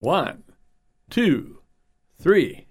One, two, three.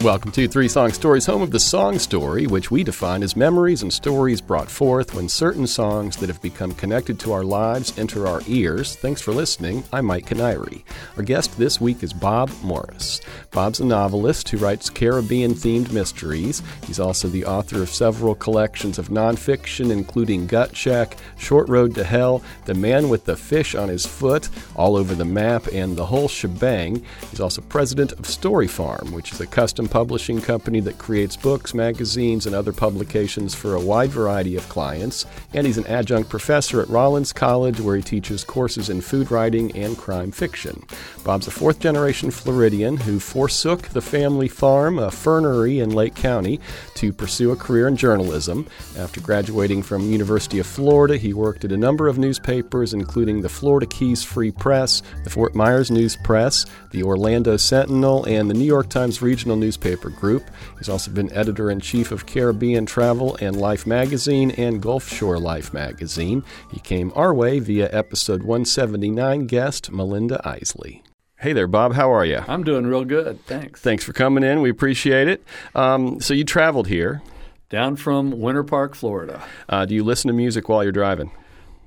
Welcome to Three Song Stories, home of the song story, which we define as memories and stories brought forth when certain songs that have become connected to our lives enter our ears. Thanks for listening. I'm Mike Kiniry. Our guest this week is Bob Morris. Bob's a novelist who writes Caribbean themed mysteries. He's also the author of several collections of nonfiction, including Gut Check, Short Road to Hell, The Man with the Fish on His Foot, All Over the Map, and The Whole Shebang. He's also president of Story Farm, which is a custom publishing company that creates books, magazines, and other publications for a wide variety of clients. And he's an adjunct professor at Rollins College, where he teaches courses in food writing and crime fiction. Bob's a fourth generation Floridian who forsook the family farm, a fernery in Lake County, to pursue a career in journalism. After graduating from University of Florida, he worked at a number of newspapers, including the Florida Keys Free Press, the Fort Myers News Press, the Orlando Sentinel, and the New York Times Regional Newspaper Group. He's also been editor in chief of Caribbean Travel and Life magazine and Gulf Shore Life magazine. He came our way via episode 179 guest Melinda Isley. Hey there, Bob. How are you? I'm doing real good. Thanks. Thanks for coming in. We appreciate it. Um, so you traveled here. Down from Winter Park, Florida, Uh, do you listen to music while you're driving?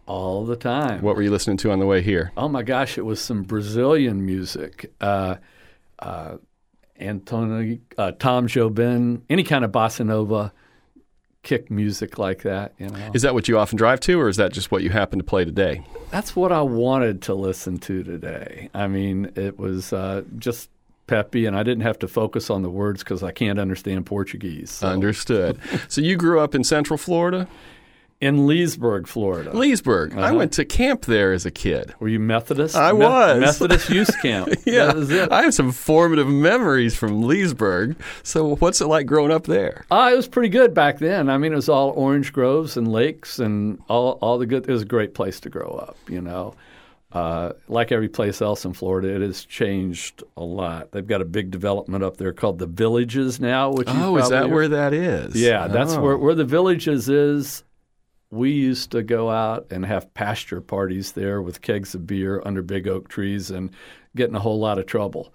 all the time. What were you listening to on the way here? Oh my gosh, it was some Brazilian music. Uh, uh, Antonio, uh, Tom Jobim, any kind of bossa nova, kick music like that. You know, Is that what you often drive to, or is that just what you happen to play today? that's what I wanted to listen to today. I mean, it was uh, just peppy, and I didn't have to focus on the words because I can't understand Portuguese. So. Understood. so you grew up in Central Florida? In Leesburg, Florida. Leesburg. I Uh-huh. went to camp there as a kid. Were you Methodist? I Me- was. Methodist youth camp. Yeah, That was it. I have some formative memories from Leesburg. So, what's it like growing up there? Uh, it was pretty good back then. I mean, it was all orange groves and lakes and all, all the good. It was a great place to grow up, you know. Uh, like every place else in Florida, it has changed a lot. They've got a big development up there called the Villages now. Which Oh, is that heard- where that is? Yeah, that's Oh. where where the Villages is. We used to go out and have pasture parties there with kegs of beer under big oak trees and get in a whole lot of trouble.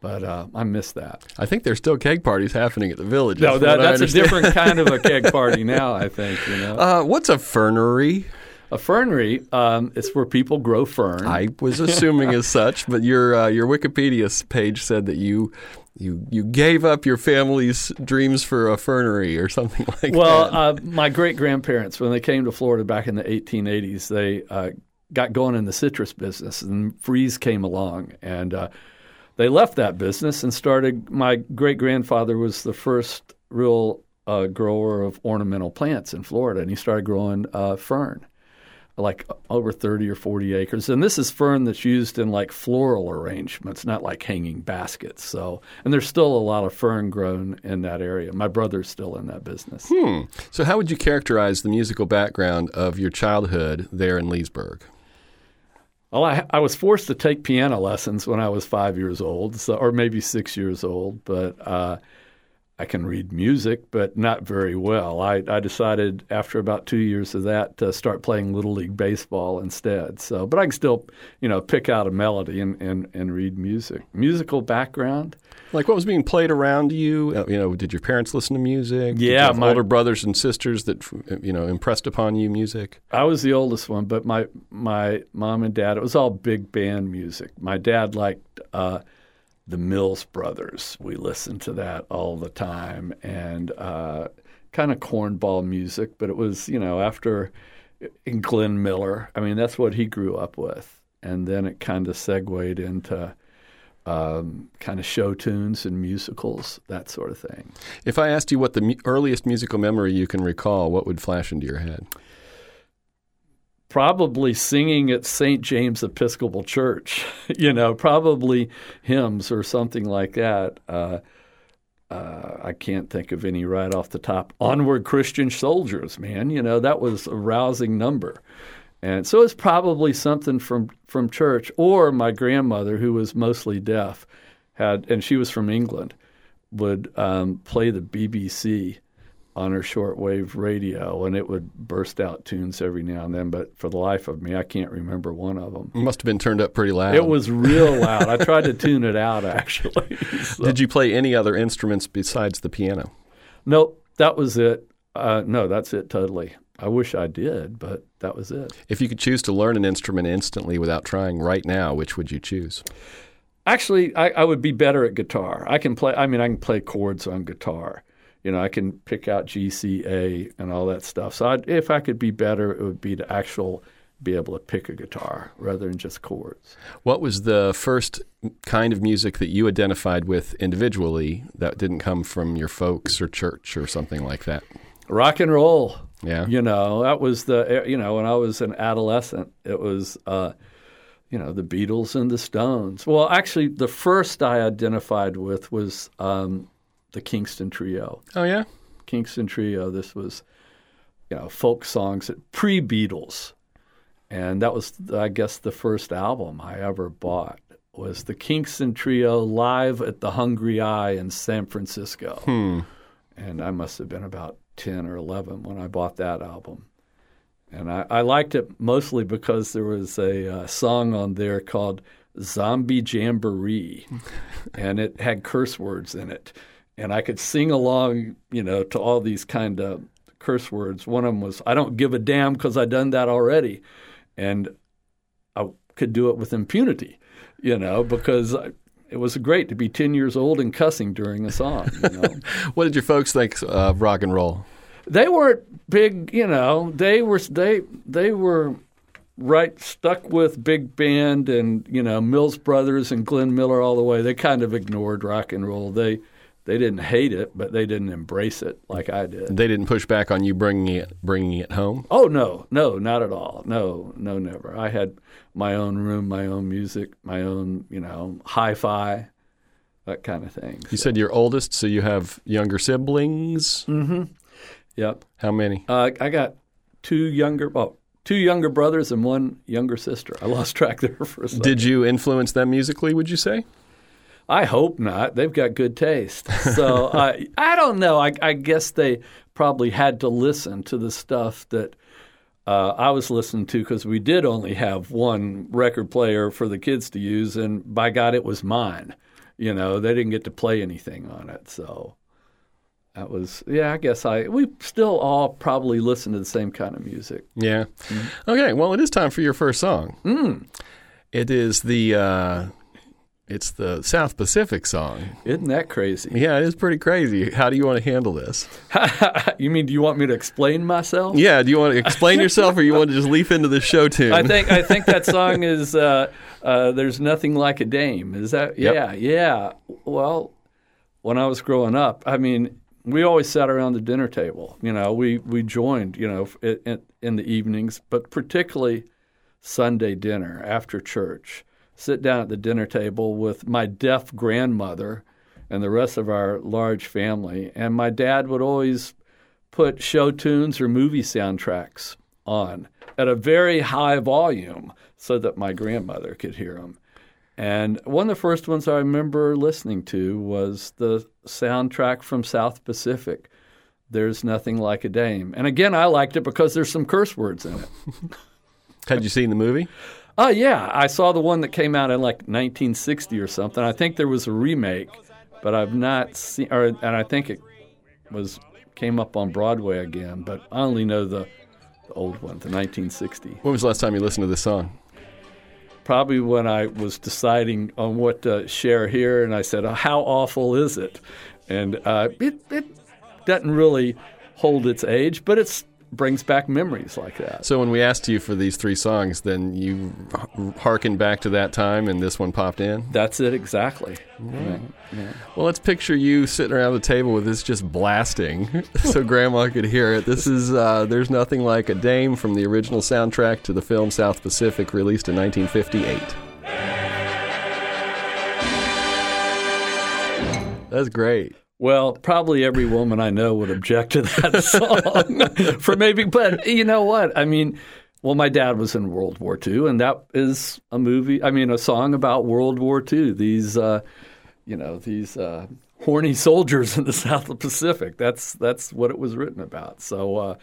But uh, I miss that. I think there's still keg parties happening at the village. No, that, that's a different kind of a keg party now. I think you know. Uh, what's a fernery? A fernery, um, it's where people grow fern. I was assuming as such, but your uh, your Wikipedia page said that you you you gave up your family's dreams for a fernery or something like well, that. Well, uh, my great grandparents, when they came to Florida back in the 1880s, they uh, got going in the citrus business, and Freeze came along, and uh, they left that business and started. My great grandfather was the first real uh, grower of ornamental plants in Florida, and he started growing uh, fern. Like over 30 or 40 acres. And this is fern that's used in like floral arrangements, not like hanging baskets. So, and there's still a lot of fern grown in that area. My brother's still in that business. Hmm. So, how would you characterize the musical background of your childhood there in Leesburg? Well, I, I was forced to take piano lessons when I was five years old, so, or maybe six years old, but uh, I can read music, but not very well. I, I decided after about two years of that to start playing Little League Baseball instead. So, but I can still, you know, pick out a melody and, and, and read music. Musical background? Like what was being played around you? Uh, You know, did your parents listen to music? Yeah, my- older brothers and sisters that you know impressed upon you music. I was the oldest one, but my my mom and dad, it was all big band music. My dad liked uh, the Mills Brothers. We listened to that all the time, and uh, kind of cornball music. But it was, you know, after Glenn Miller. I mean, that's what he grew up with, and then it kind of segued into. Um, kind of show tunes and musicals, that sort of thing. If I asked you what the mu- earliest musical memory you can recall, what would flash into your head? Probably singing at St. James Episcopal Church, you know, probably hymns or something like that. Uh, uh, I can't think of any right off the top. Onward Christian Soldiers, man, you know, that was a rousing number. And so it's probably something from, from church or my grandmother, who was mostly deaf, had, and she was from England. would um, play the BBC on her shortwave radio, and it would burst out tunes every now and then. But for the life of me, I can't remember one of them. Must have been turned up pretty loud. It was real loud. I tried to tune it out actually. So- Did you play any other instruments besides the piano? Nope, that was it. Uh, no, that's it totally. I wish I did, but that was it. If you could choose to learn an instrument instantly without trying right now, which would you choose? Actually, I, I would be better at guitar. I can play. I mean, I can play chords on guitar. You know, I can pick out G, C, A, and all that stuff. So, I'd, if I could be better, it would be to actual be able to pick a guitar rather than just chords. What was the first kind of music that you identified with individually that didn't come from your folks or church or something like that? Rock and roll. Yeah. You know, that was the you know when I was an adolescent, it was uh, you know the Beatles and the Stones. Well, actually, the first I identified with was um, the Kingston Trio. Oh, yeah? Kingston Trio. This was you know folk songs pre Beatles, and that was I guess the first album I ever bought was the Kingston Trio live at the Hungry i in San Francisco, and I must have been about ten or eleven when I bought that album. And I, I liked it mostly because there was a uh, song on there called Zombie Jamboree, and it had curse words in it. And I could sing along, you know, to all these kind of curse words. One of them was, I don't give a damn because I done that already. And I could do it with impunity, you know, because I, it was great to be 10 years old and cussing during a song, you know. What did your folks think uh, of rock and roll? they weren't big, you know. They were they they were right stuck with big band and you know Mills Brothers and Glenn Miller all the way. They kind of ignored rock and roll. They they didn't hate it, but they didn't embrace it like I did. They didn't push back on you bringing it bringing it home. Oh no, no, not at all. No, no, never. I had my own room, my own music, my own you know hi-fi, that kind of thing. You said you're oldest, so you have younger siblings. Yep. How many? Uh, I got two younger, well, two younger brothers and one younger sister. I lost track there for a second. Did you influence them musically? Would you say? I hope not. They've got good taste. So I I don't know. I, I guess they probably had to listen to the stuff that uh, I was listening to because we did only have one record player for the kids to use, and by God, it was mine. You know, they didn't get to play anything on it, so that was yeah. I guess I we still all probably listen to the same kind of music. Yeah. Okay. Well, it is time for your first song. It is the uh, it's the South Pacific song. Isn't that crazy? Yeah, it is pretty crazy. How do you want to handle this? you mean do you want me to explain myself? Yeah. Do you want to explain yourself, or you want to just leap into the show tune? I think I think that song is uh, uh, "There's Nothing Like a Dame." Is that? Yep. Yeah, yeah. Well, when I was growing up, I mean, we always sat around the dinner table. You know, we we joined. You know, in, in the evenings, but particularly Sunday dinner after church. Sit down at the dinner table with my deaf grandmother and the rest of our large family, and my dad would always put show tunes or movie soundtracks on at a very high volume so that my grandmother could hear them. And one of the first ones I remember listening to was the soundtrack from South Pacific. There's nothing like a dame. And again, I liked it because there's some curse words in it. Had you seen the movie? Oh yeah, I saw the one that came out in like 1960 or something. I think there was a remake, but I've not seen. Or and I think it was came up on Broadway again, but I only know the, the old one, the 1960. When was the last time you listened to this song? Probably when I was deciding on what to share here, and I said, oh, "How awful is it?" And uh, it it doesn't really hold its age, but it's brings back memories like that. So when we asked you for these three songs, then you hearkened back to that time, and this one popped in. That's it exactly. Well, let's picture you sitting around the table with this just blasting, so Grandma could hear it. This is uh, "There's Nothing Like a Dame" from the original soundtrack to the film South Pacific, released in 1958. That's great. Well, probably every woman I know would object to that song for maybe, but you know what? I mean, well, my dad was in World War II, and that is a movie. I mean, a song about World War II. These, uh, you know, these uh, horny soldiers in the South Pacific. That's that's what it was written about. So uh,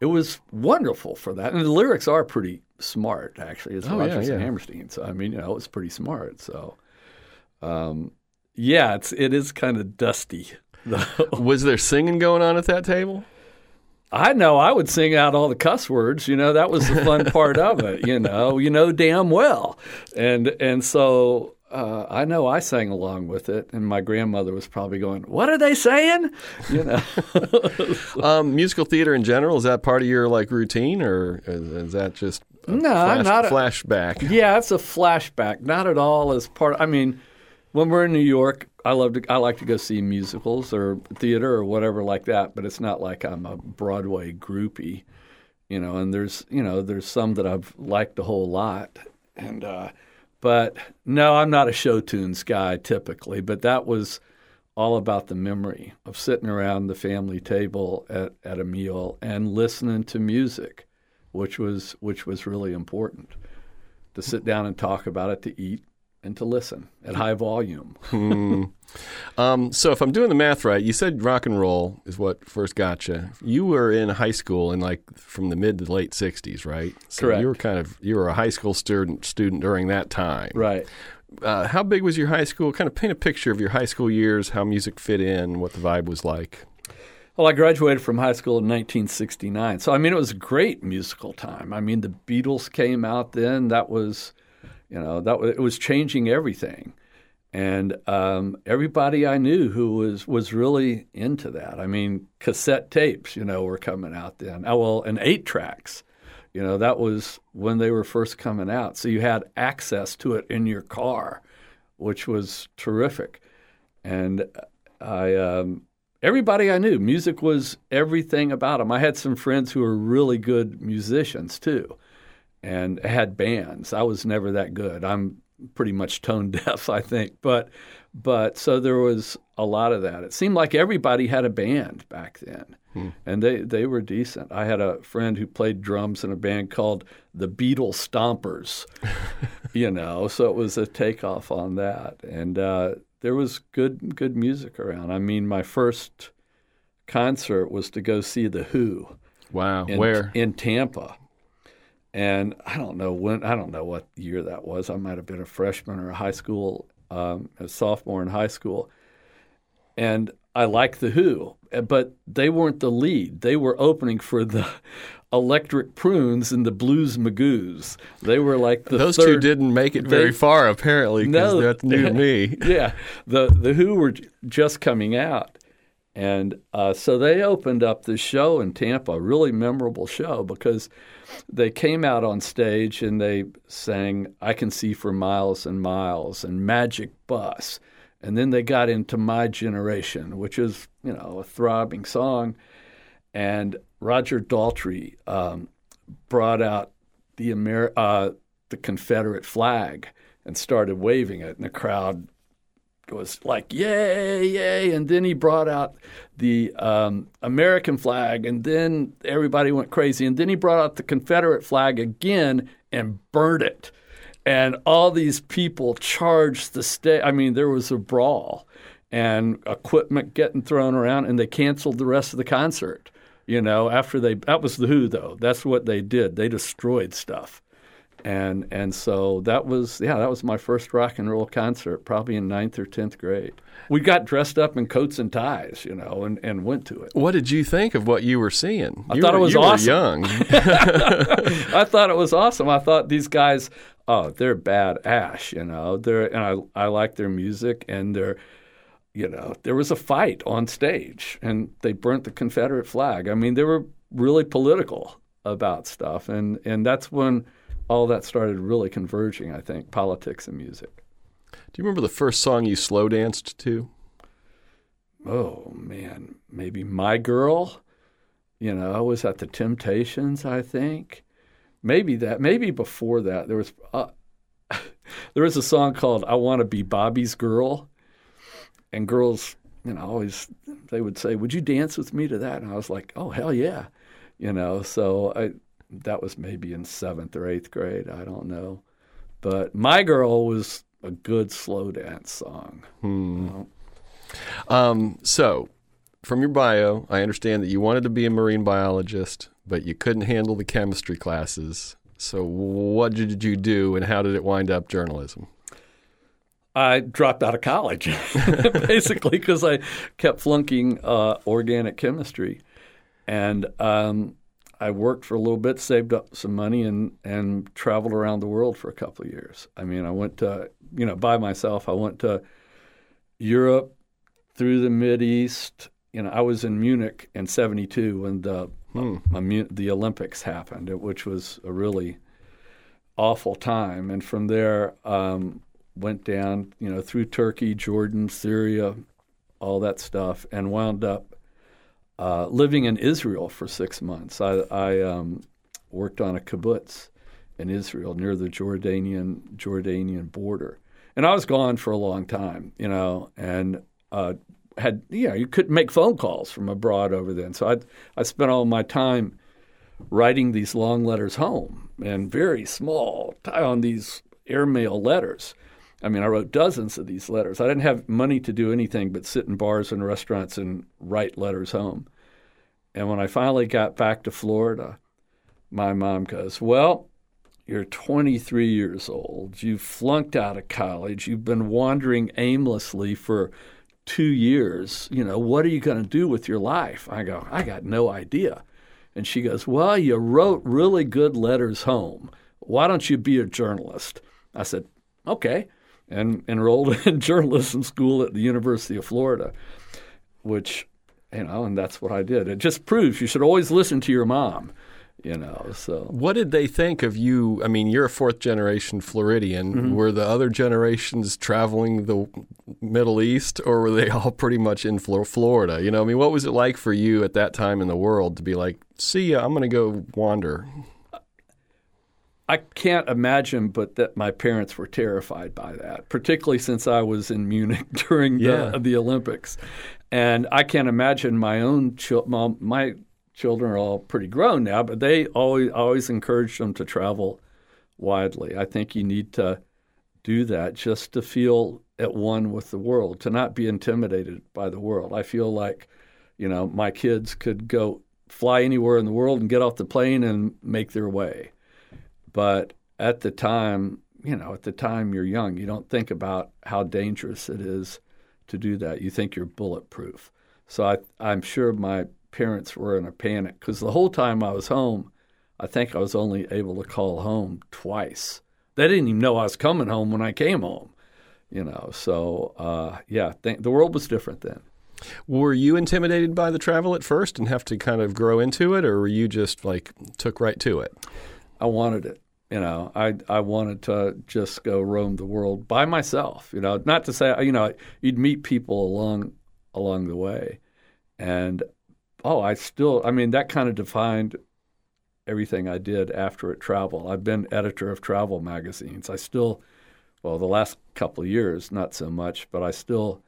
it was wonderful for that, and the lyrics are pretty smart. Actually, it's Oh, yeah, Rodgers and. Hammerstein. So I mean, you know, it's pretty smart. So um, yeah, it's it is kind of dusty. Was there singing going on at that table? I know I would sing out all the cuss words. You know, that was the fun part of it. You know, you know damn well, and and so uh, I know I sang along with it, and my grandmother was probably going, "What are they saying?" You know, Um, musical theater in general is that part of your like routine, or is, is that just a No, flash, not a- flashback? yeah, it's a flashback. Not at all as part. I mean, when we're in New York, I love to. I like to go see musicals or theater or whatever like that. But it's not like I'm a Broadway groupie, you know. And there's you know there's some that I've liked a whole lot, and uh, but no, I'm not a show tunes guy typically. But that was all about the memory of sitting around the family table at, at a meal and listening to music, which was which was really important to sit down and talk about it, to eat, and to listen at high volume. Um, so if I'm doing the math right, you said rock and roll is what first got you. You were in high school in like from the mid to late '60s, right? So Correct. You were kind of you were a high school student student during that time. Right. Uh, how big was your high school? Kind of paint a picture of your high school years, how music fit in, what the vibe was like. Well, I graduated from high school in 1969. So, I mean, it was a great musical time. I mean, the Beatles came out then. That was, you know, that it was changing everything. And um, everybody I knew who was, was really into that. I mean, cassette tapes, you know, were coming out then. Oh, well, and eight tracks. You know, that was when they were first coming out. So you had access to it in your car, which was terrific. And I, um, everybody I knew, music was everything about them. I had some friends who were really good musicians too, and had bands. I was never that good. I'm pretty much tone deaf, I think. But, but so there was a lot of that. It seemed like everybody had a band back then, and they they were decent. I had a friend who played drums in a band called the Beetle Stompers, you know. So it was a takeoff on that, and uh, there was good good music around. I mean, my first concert was to go see the Who Wow, in, where? in Tampa. And I don't know when I don't know what year that was. I might have been a freshman or a high school, um, a sophomore in high school. And I liked the Who, eh, but they weren't the lead. They were opening for the Electric Prunes and the Blues Magoos. They were like the Those third, two didn't make it very they- far, apparently, because No. that's new to me. yeah, the the Who were just coming out, and uh, so they opened up this show in Tampa, a really memorable show because they came out on stage and they sang "I Can See for Miles and Miles" and "Magic Bus," and then they got into "My Generation," which is you know a throbbing song, and Roger Daltrey um, brought out the Amer- uh, the Confederate flag and started waving it, and the crowd was like, "Yay, yay!" And then he brought out the um, American flag, and then everybody went crazy. And then he brought out the Confederate flag again and burned it. And all these people charged the stage. I mean, there was a brawl and equipment getting thrown around, and they canceled the rest of the concert. You know, after they that was the Who though. That's what they did. They destroyed stuff and and so that was yeah that was my first rock and roll concert probably in ninth or tenth grade we got dressed up in coats and ties you know and, and went to it What did you think of what you were seeing? I you thought it were, was you awesome. Were young. i thought it was awesome i thought these guys oh they're bad ash you know they're and i i like their music and they're you know there was a fight on stage and they burnt the confederate flag i mean they were really political about stuff and and that's when all that started really converging i think politics and music Do you remember the first song you slow danced to? oh man, maybe My Girl. You know, I was at the Temptations, I think. Maybe that. Maybe before that, there was uh, there was a song called "I Want to Be Bobby's Girl," and girls, you know, always they would say, "Would you dance with me to that?" And I was like, "Oh hell yeah," you know. So I that was maybe in seventh or eighth grade. I don't know, but "My Girl" was a good slow dance song. Hmm. Um, so, from your bio, I understand that you wanted to be a marine biologist, but you couldn't handle the chemistry classes. So, what did you do, and how did it wind up journalism? I dropped out of college, basically, because I kept flunking uh, organic chemistry. And um, I worked for a little bit, saved up some money, and, and traveled around the world for a couple of years. I mean, I went to, you know, by myself. I went to Europe, through the Mid East. You know, I was in Munich in '72 when the hmm. uh, the Olympics happened, which was a really awful time. And from there, um, went down, you know, through Turkey, Jordan, Syria, all that stuff, and wound up uh, living in Israel for six months. I, I um, worked on a kibbutz in Israel near the Jordanian Jordanian border, and I was gone for a long time, you know, and uh, had you you couldn't make phone calls from abroad over then, so I I spent all my time writing these long letters home and very small on these airmail letters I mean, I wrote dozens of these letters. I didn't have money to do anything but sit in bars and restaurants and write letters home. And when I finally got back to Florida, my mom goes, Well, you're 23 years old. You've flunked out of college. You've been wandering aimlessly for two years. You know, what are you going to do with your life? I go, I got no idea. And she goes, Well, you wrote really good letters home. Why don't you be a journalist? I said, Okay and enrolled in journalism school at the University of Florida, which, you know, and that's what I did. It just proves you should always listen to your mom. You know, so what did they think of you? I mean, you're a fourth generation Floridian. Mm-hmm. Were the other generations traveling the Middle East, or were they all pretty much in Florida? You know, I mean, what was it like for you at that time in the world to be like, "See ya, I'm going to go wander"? I can't imagine, but that my parents were terrified by that, particularly since I was in Munich during the, yeah. the Olympics, and I can't imagine my own children. My children are all pretty grown now, but they always always encourage them to travel widely. I think you need to do that just to feel at one with the world, to not be intimidated by the world. I feel like, you know, my kids could go fly anywhere in the world and get off the plane and make their way but at the time, you know, at the time you're young, you don't think about how dangerous it is to do that. You think you're bulletproof. So I, I'm sure my parents were in a panic because the whole time I was home, I think I was only able to call home twice. They didn't even know I was coming home when I came home, you know. So uh, yeah, th- the world was different then. Were you intimidated by the travel at first and have to kind of grow into it, or were you just like took right to it? I wanted it. You know, I I wanted to just go roam the world by myself. You know, not to say you know you'd meet people along along the way, and oh, I still I mean that kind of defined everything I did after it travel. I've been editor of travel magazines. I still, well, the last couple of years not so much, but I still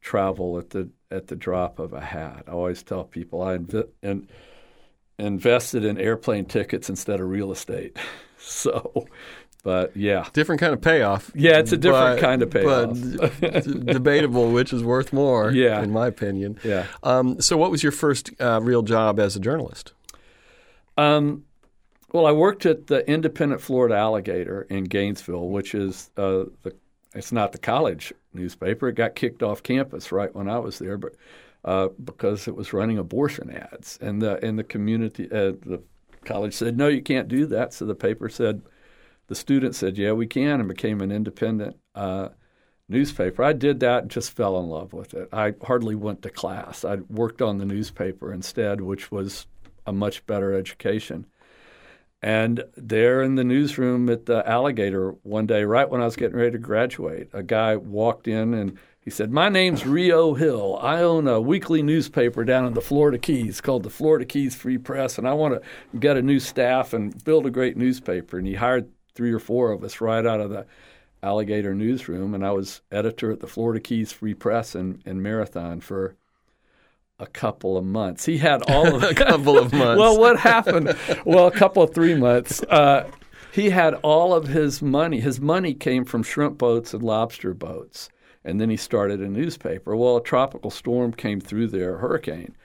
travel at the at the drop of a hat. I always tell people I invi- and invested in airplane tickets instead of real estate. so, but yeah, different kind of payoff. Yeah, it's a different but, kind of payoff. But debatable which is worth more. Yeah, in my opinion. Yeah. Um, so, what was your first uh, real job as a journalist? Um, well, I worked at the Independent Florida Alligator in Gainesville, which is uh, the it's not the college newspaper. It got kicked off campus right when I was there, but uh, because it was running abortion ads, and the and the community, uh, the college said no, you can't do that. So the paper said, the student said, yeah, we can, and became an independent uh, newspaper. I did that and just fell in love with it. I hardly went to class. I worked on the newspaper instead, which was a much better education. And there in the newsroom at the Alligator one day, right when I was getting ready to graduate, a guy walked in and he said, My name's Rio Hill. I own a weekly newspaper down in the Florida Keys called the Florida Keys Free Press, and I want to get a new staff and build a great newspaper. And he hired three or four of us right out of the Alligator newsroom, and I was editor at the Florida Keys Free Press in, in Marathon for a couple of months. He had all of a couple of months. well, what happened? Well, a couple of three months. Uh, he had all of his money. His money came from shrimp boats and lobster boats and then he started a newspaper. Well, a tropical storm came through there, a hurricane,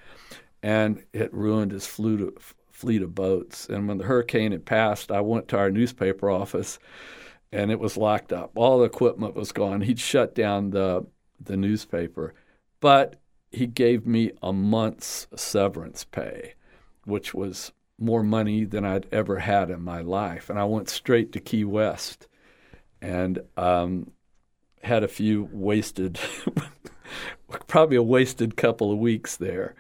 and it ruined his fleet of, fleet of boats. And when the hurricane had passed, I went to our newspaper office, and it was locked up. All the equipment was gone. He'd shut down the the newspaper, but he gave me a month's severance pay, which was more money than I'd ever had in my life. And I went straight to Key West and um, had a few wasted, probably a wasted couple of weeks there.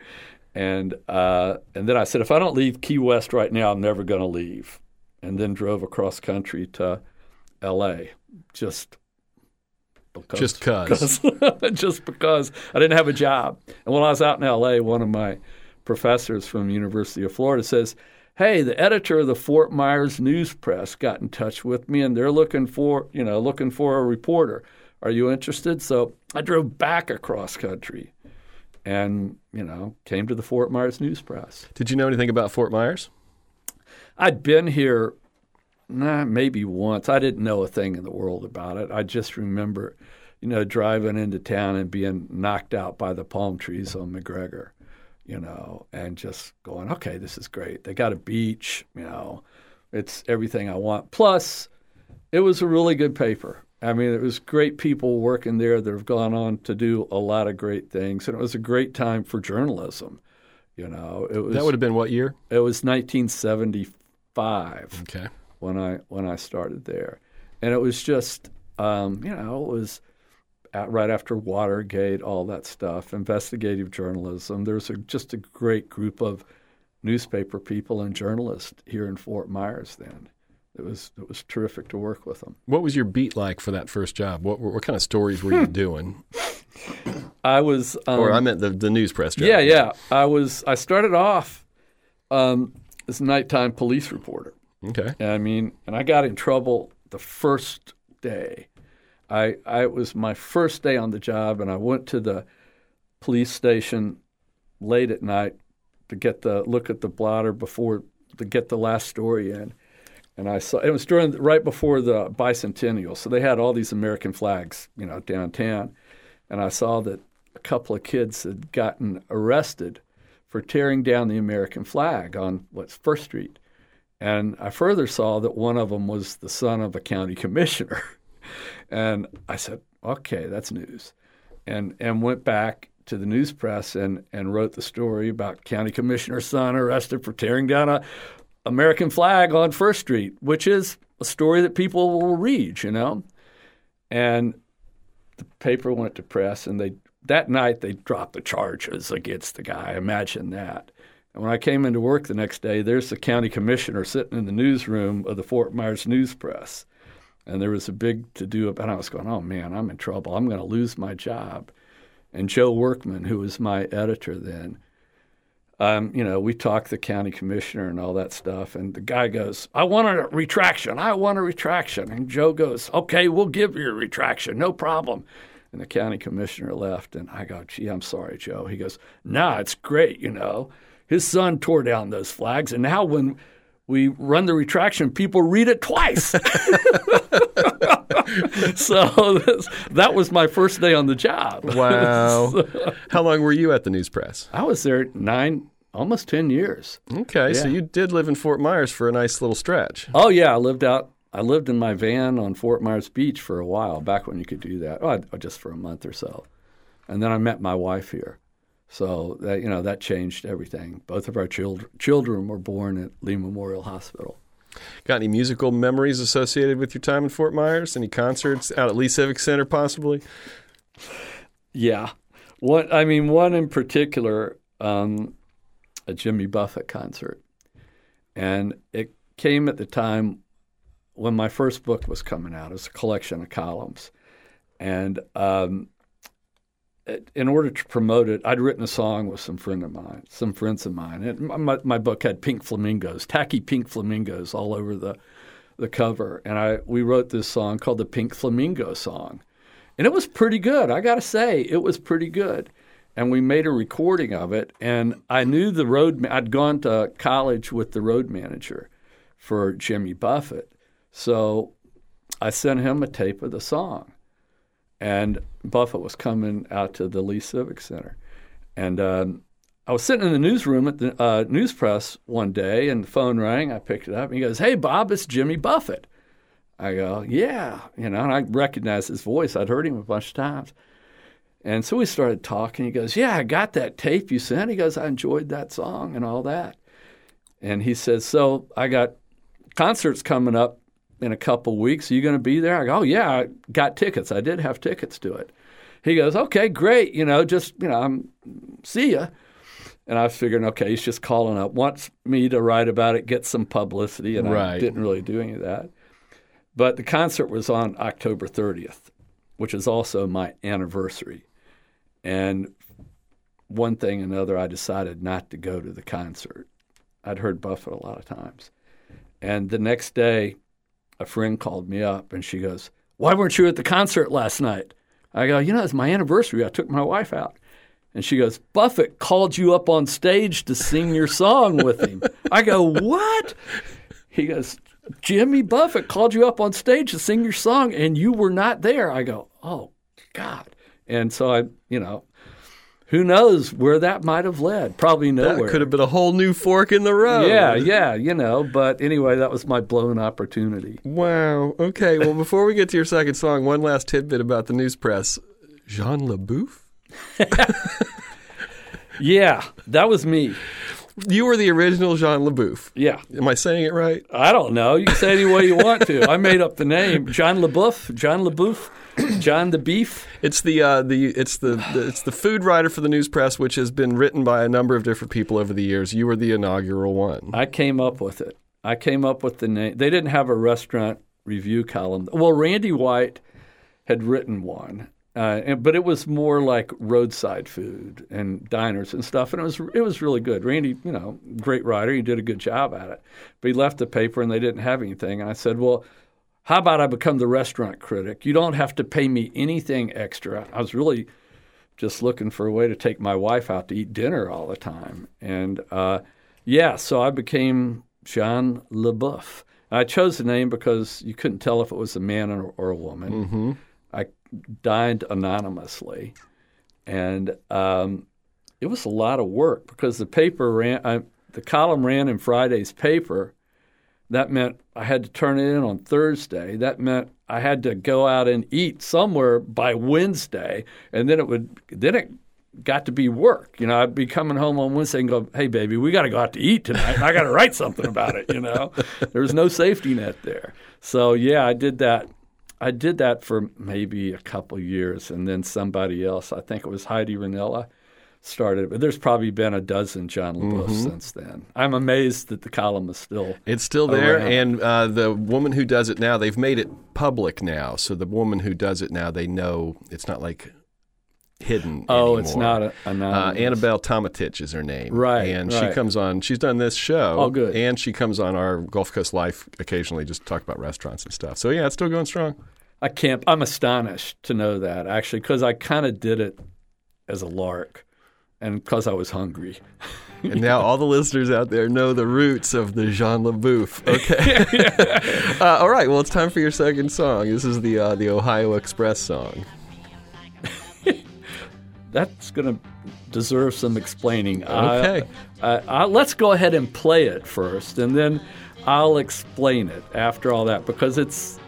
And uh, and then I said, if I don't leave Key West right now, I'm never going to leave. And then drove across country to L.A. Just because, just because, just because I didn't have a job. And when I was out in L.A., one of my professors from the University of Florida says, "Hey, the editor of the Fort Myers News Press got in touch with me, and they're looking for you know looking for a reporter. Are you interested?" So I drove back across country, and you know came to the Fort Myers News Press. Did you know anything about Fort Myers? I'd been here nah, maybe once. I didn't know a thing in the world about it. I just remember, you know, driving into town and being knocked out by the palm trees on McGregor, you know, and just going, okay, this is great. They got a beach, you know, it's everything I want. Plus, it was a really good paper. I mean, it was great people working there that have gone on to do a lot of great things, and it was a great time for journalism. You know, it was that would have been what year? It was 1975. Okay when I when I started there, and it was just um, you know it was at, right after Watergate, all that stuff, investigative journalism. There's a, just a great group of newspaper people and journalists here in Fort Myers then. It was it was terrific to work with them. What was your beat like for that first job? What what kind of stories were you doing? I was, um, or I meant the the news press job. Yeah, yeah. I was. I started off um, as a nighttime police reporter. Okay. I mean, and I got in trouble the first day. I, I it was my first day on the job, and I went to the police station late at night to get the look at the blotter before to get the last story in. And I saw it was during right before the bicentennial, so they had all these American flags, you know, downtown. And I saw that a couple of kids had gotten arrested for tearing down the American flag on what's First Street. And I further saw that one of them was the son of a county commissioner. and I said, okay, that's news. And, and went back to the news press and, and wrote the story about county commissioner's son arrested for tearing down a American flag on First Street, which is a story that people will read, you know. And the paper went to press, and they that night they dropped the charges against the guy. Imagine that. And when I came into work the next day, there's the county commissioner sitting in the newsroom of the Fort Myers News Press. And there was a big to do about. I was going, oh man, I'm in trouble. I'm going to lose my job. And Joe Workman, who was my editor then, um, you know, we talked the county commissioner and all that stuff. And the guy goes, I want a retraction. I want a retraction. And Joe goes, okay, we'll give you a retraction. No problem. And the county commissioner left. And I go, gee, I'm sorry, Joe. He goes, nah, it's great, you know. His son tore down those flags, and now when we run the retraction, people read it twice. so this, that was my first day on the job. Wow. so, How long were you at the news press? I was there nine, almost 10 years. Okay, yeah. so you did live in Fort Myers for a nice little stretch. Oh, yeah. I lived out. I lived in my van on Fort Myers Beach for a while, back when you could do that, oh, just for a month or so. And then I met my wife here. So that you know that changed everything. Both of our children children were born at Lee Memorial Hospital. Got any musical memories associated with your time in Fort Myers? Any concerts out at Lee Civic Center, possibly? Yeah, one. I mean, one in particular, um, a Jimmy Buffett concert, and it came at the time when my first book was coming out. It was a collection of columns, and um, in order to promote it, I'd written a song with some friend of mine, some friends of mine. And my, my book had pink flamingos, tacky pink flamingos all over the the cover, and I we wrote this song called the Pink Flamingo Song, and it was pretty good. I got to say, it was pretty good. And we made a recording of it, and I knew the road. I'd gone to college with the road manager for Jimmy Buffett, so I sent him a tape of the song and Buffett was coming out to the Lee Civic Center, and um, I was sitting in the newsroom at the uh, news press one day, and the phone rang. I picked it up, and he goes, "Hey, Bob, it's Jimmy Buffett." I go, "Yeah," you know, and I recognized his voice. I'd heard him a bunch of times. And so we started talking. He goes, Yeah, I got that tape you sent. He goes, I enjoyed that song and all that. And he says, So I got concerts coming up in a couple weeks. Are you going to be there? I go, Oh, yeah, I got tickets. I did have tickets to it. He goes, Okay, great. You know, just, you know, I'm, see ya. And I was figuring, okay, he's just calling up, wants me to write about it, get some publicity. And right. I didn't really do any of that. But the concert was on October 30th, which is also my anniversary. And one thing and another, I decided not to go to the concert. I'd heard Buffett a lot of times. And the next day, a friend called me up and she goes, Why weren't you at the concert last night? I go, You know, it's my anniversary. I took my wife out. And she goes, Buffett called you up on stage to sing your song with him. I go, What? He goes, Jimmy Buffett called you up on stage to sing your song and you were not there. I go, Oh, God. And so I, you know, who knows where that might have led? Probably nowhere. That could have been a whole new fork in the road. Yeah, yeah, you know. But anyway, that was my blown opportunity. Wow. Okay. Well, before we get to your second song, one last tidbit about the news press. Jean LeBoeuf? yeah, that was me. You were the original Jean LeBoeuf. Yeah. Am I saying it right? I don't know. You can say any way you want to. I made up the name. John LeBoeuf, John LeBoeuf, John the Beef. It's the uh, the it's the, the it's the food writer for the news press, which has been written by a number of different people over the years. You were the inaugural one. I came up with it. I came up with the name. They didn't have a restaurant review column. Well, Randy White had written one, uh, and, but it was more like roadside food and diners and stuff, and it was it was really good. Randy, you know, great writer, he did a good job at it. But he left the paper, and they didn't have anything. And I said, well. How about I become the restaurant critic? You don't have to pay me anything extra. I was really just looking for a way to take my wife out to eat dinner all the time. And uh, yeah, so I became Jean LeBoeuf. I chose the name because you couldn't tell if it was a man or, or a woman. Mm-hmm. I dined anonymously, and um, it was a lot of work because the paper ran. I, the column ran in Friday's paper. That meant I had to turn it in on Thursday. That meant I had to go out and eat somewhere by Wednesday, and then it would then it got to be work. You know, I'd be coming home on Wednesday and go, "Hey, baby, we got to go out to eat tonight. I got to write something about it." You know, there was no safety net there. So yeah, I did that. I did that for maybe a couple years, and then somebody else, I think it was Heidi Ranella, started. But there's probably been a dozen John LeBoeuf Mhm. since then. I'm amazed that the column is still. It's still there, Around. and uh, the woman who does it now, they've made it public now. So the woman who does it now, they know it's not like hidden. Oh, it's not a, Uh. Annabelle Tometich is her name. Right, And she comes on, she's done this show. Oh, good. And she comes on our Gulf Coast Life occasionally just to talk about restaurants and stuff. So, yeah, it's still going strong. I can't. I'm astonished to know that actually, because I kind of did it as a lark, and because I was hungry. And now all the listeners out there know the roots of the Jean LeBoeuf. Okay. uh, all right. Well, it's time for your second song. This is the uh, the Ohio Express song. That's going to deserve some explaining. Okay. I, I, I, let's go ahead and play it first, and then I'll explain it after all that because it's.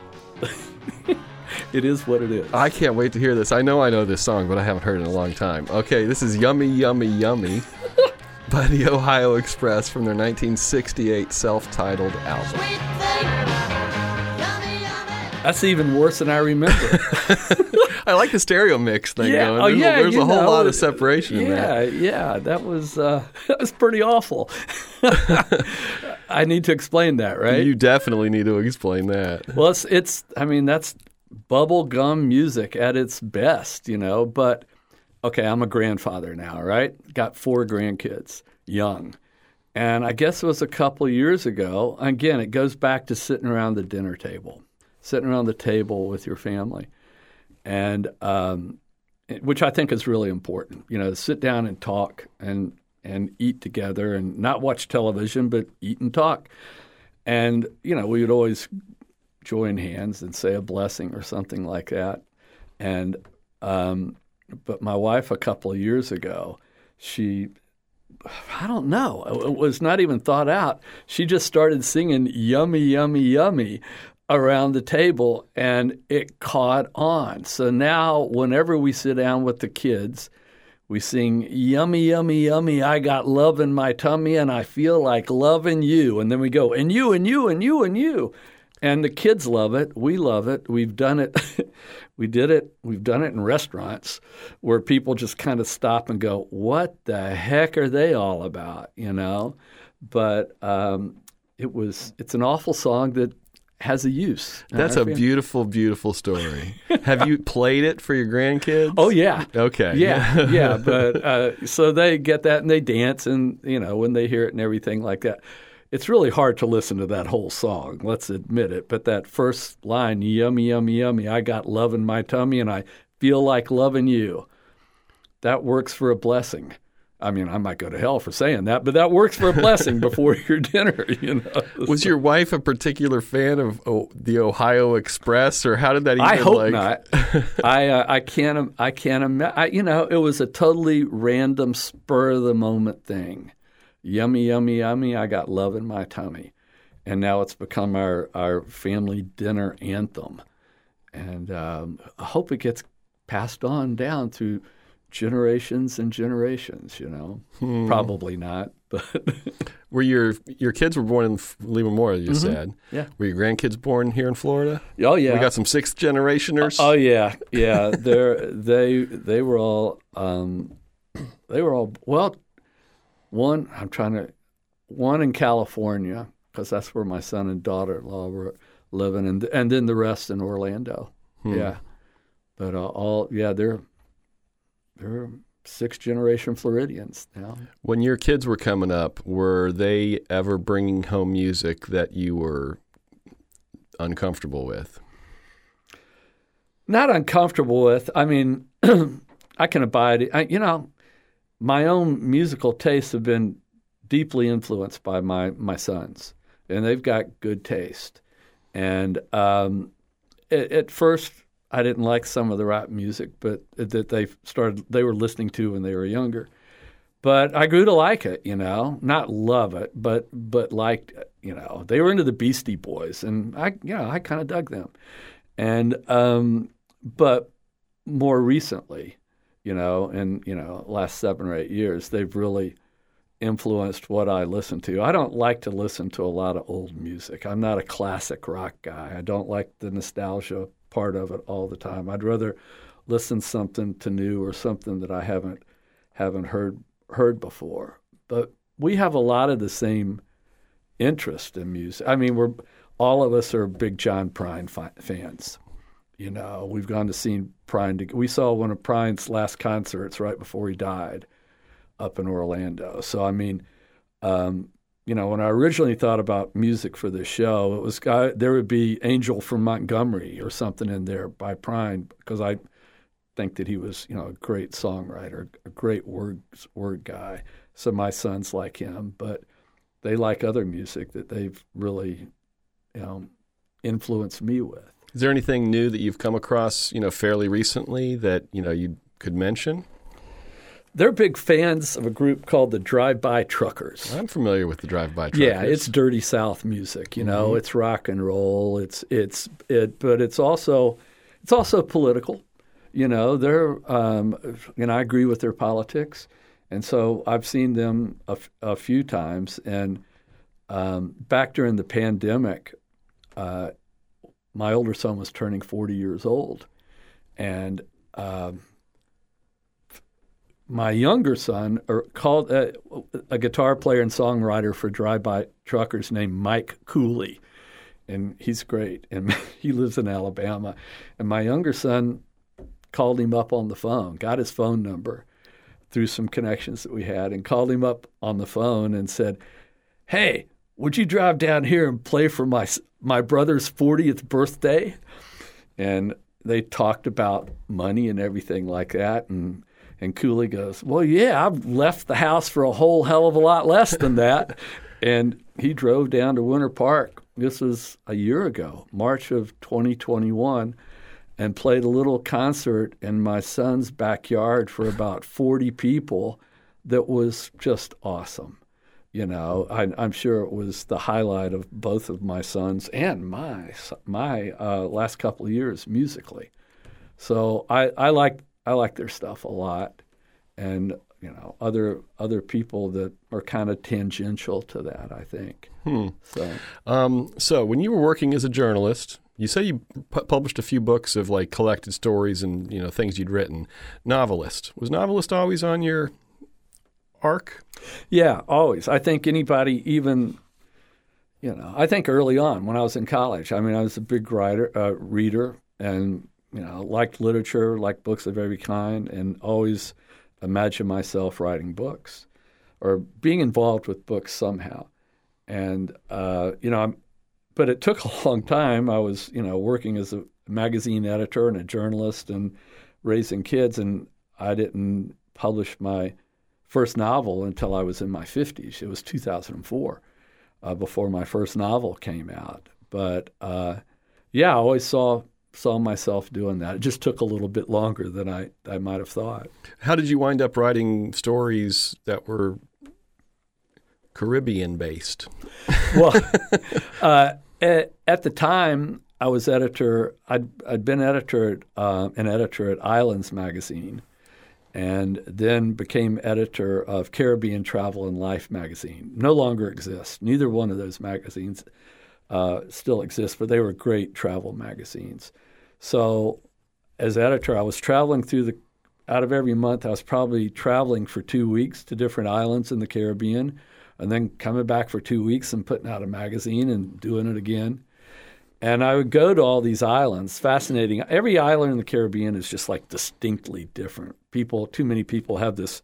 it is what it is. I can't wait to hear this. I know I know this song, but I haven't heard it in a long time. Okay, this is Yummy, Yummy, Yummy by the Ohio Express from their 1968 self titled album. That's even worse than I remember. I like the stereo mix thing Yeah. going. Oh, There's, yeah, a, there's a whole know, lot of separation in yeah, that. yeah, that was uh, that was pretty awful. I need to explain that, right? You definitely need to explain that. Well, it's, it's I mean, that's bubble gum music at its best, you know. But okay, I'm a grandfather now, right? Got four grandkids, young. And I guess it was a couple years ago. Again, it goes back to sitting around the dinner table, sitting around the table with your family, and um, which I think is really important. You know, sit down and talk and and eat together, and not watch television, but eat and talk. And you know, we would always join hands and say a blessing or something like that. And um, but my wife a couple of years ago, she I don't know. It was not even thought out. She just started singing "Yummy, Yummy, Yummy" around the table, and it caught on. So now, whenever we sit down with the kids, we sing "Yummy, Yummy, Yummy." I got love in my tummy, and I feel like loving you. And then we go and you and you and you and you. And the kids love it. We love it. We've done it. we did it. We've done it in restaurants where people just kind of stop and go, "What the heck are they all about?" You know. But um, it was. It's an awful song that has a use. That's a beautiful, beautiful story. Have you played it for your grandkids? Oh yeah. Okay. Yeah, yeah. But uh, so they get that and they dance and you know when they hear it and everything like that it's really hard to listen to that whole song, let's admit it. But that first line, yummy, yummy, yummy, I got love in my tummy and I feel like loving you, that works for a blessing. I mean, I might go to hell for saying that, but that works for a blessing before your dinner. You know. Was your wife a particular fan of oh, the Ohio Express, or how did that? Even, I hope like... not. I uh, I can't I can't imagine. You know, it was a totally random, spur of the moment thing yummy, yummy, yummy, I got love in my tummy. And now it's become our, our family dinner anthem. And um, I hope it gets passed on down through generations and generations, you know. Hmm. Probably not, but. were your your kids were born in Lima, Livermore, you mm-hmm. said. Yeah. Were your grandkids born here in Florida? Oh yeah. We got some sixth generationers. Uh, oh yeah, yeah. they they they were all um, they were all well one, I'm trying to, one in California because that's where my son and daughter-in-law were living, and and then the rest in Orlando. Hmm. Yeah, but uh, all yeah, they're they're sixth generation Floridians now. When your kids were coming up, were they ever bringing home music that you were uncomfortable with? Not uncomfortable with. I mean, I can abide it. I, you know, my own musical tastes have been deeply influenced by my my sons, and they've got good taste. And um, at, first, I didn't like some of the rap music, but that they started they were listening to when they were younger. But I grew to like it, you know, not love it, but but liked it, you know. They were into the Beastie Boys, and I, you know, I kind of dug them. And um, but more recently, you know, in you know last seven or eight years, they've really influenced what I listen to. I don't like to listen to a lot of old music. I'm not a classic rock guy. I don't like the nostalgia part of it all the time. I'd rather listen something to new or something that I haven't haven't heard heard before. But we have a lot of the same interest in music. I mean, we're all of us are big John Prine fi- fans. You know, we've gone to see Prine. We saw one of Prine's last concerts right before he died up in Orlando. So, I mean, um, you know, when I originally thought about music for this show, it was uh, there would be Angel from Montgomery or something in there by Prine because I think that he was, you know, a great songwriter, a great word word guy. So my sons like him, but they like other music that they've really, you know, influenced me with. Is there anything new that you've come across, you know, fairly recently that you know you could mention? They're big fans of a group called the Drive By Truckers. I'm familiar with the Drive By Truckers. Yeah, it's dirty South music. You know, mm-hmm. it's rock and roll. It's it's it, but it's also it's also political. You know, they're um, and I agree with their politics, and so I've seen them a, a few times. And um, back during the pandemic, uh, my older son was turning 40 years old. And um, my younger son er, called uh, a guitar player and songwriter for Drive By Truckers named Mike Cooley. And he's great. And he lives in Alabama. And my younger son called him up on the phone, got his phone number through some connections that we had, and called him up on the phone and said, Hey, would you drive down here and play for my my brother's 40th birthday, and they talked about money and everything like that. And and Cooley goes, "Well, yeah, I've left the house for a whole hell of a lot less than that." and he drove down to Winter Park. This was a year ago, March of 2021, and played a little concert in my son's backyard for about 40 people that was just awesome. You know, I, am sure it was the highlight of both of my sons and my my uh, last couple of years musically. So I, I like I like their stuff a lot, and you know other other people that are kind of tangential to that. I think. Hmm. So, um, so when you were working as a journalist, you say you pu- published a few books of like collected stories and you know things you'd written. Novelist was novelist always on your arc? Yeah, always. I think anybody, even you know, I think early on when I was in college, I mean, I was a big writer, uh, reader, and you know, liked literature, liked books of every kind, and always imagined myself writing books or being involved with books somehow. And uh, you know, I'm, but it took a long time. I was, you know, working as a magazine editor and a journalist and raising kids, and I didn't publish my first novel until I was in my 50s. It was 2004 uh, before my first novel came out. But uh, yeah, I always saw saw myself doing that. It just took a little bit longer than I, I might have thought. How did you wind up writing stories that were Caribbean based? well, uh, at, at, the time, I was editor. I'd, I'd been editor at, uh, an editor at Islands magazine, and then became editor of Caribbean Travel and Life magazine. No longer exists. Neither one of those magazines uh, still exists, but they were great travel magazines. So, as editor, I was traveling through the out of every month, I was probably traveling for two weeks to different islands in the Caribbean, and then coming back for two weeks and putting out a magazine and doing it again. And I would go to all these islands, fascinating. Every island in the Caribbean is just like distinctly different. People, too many people have this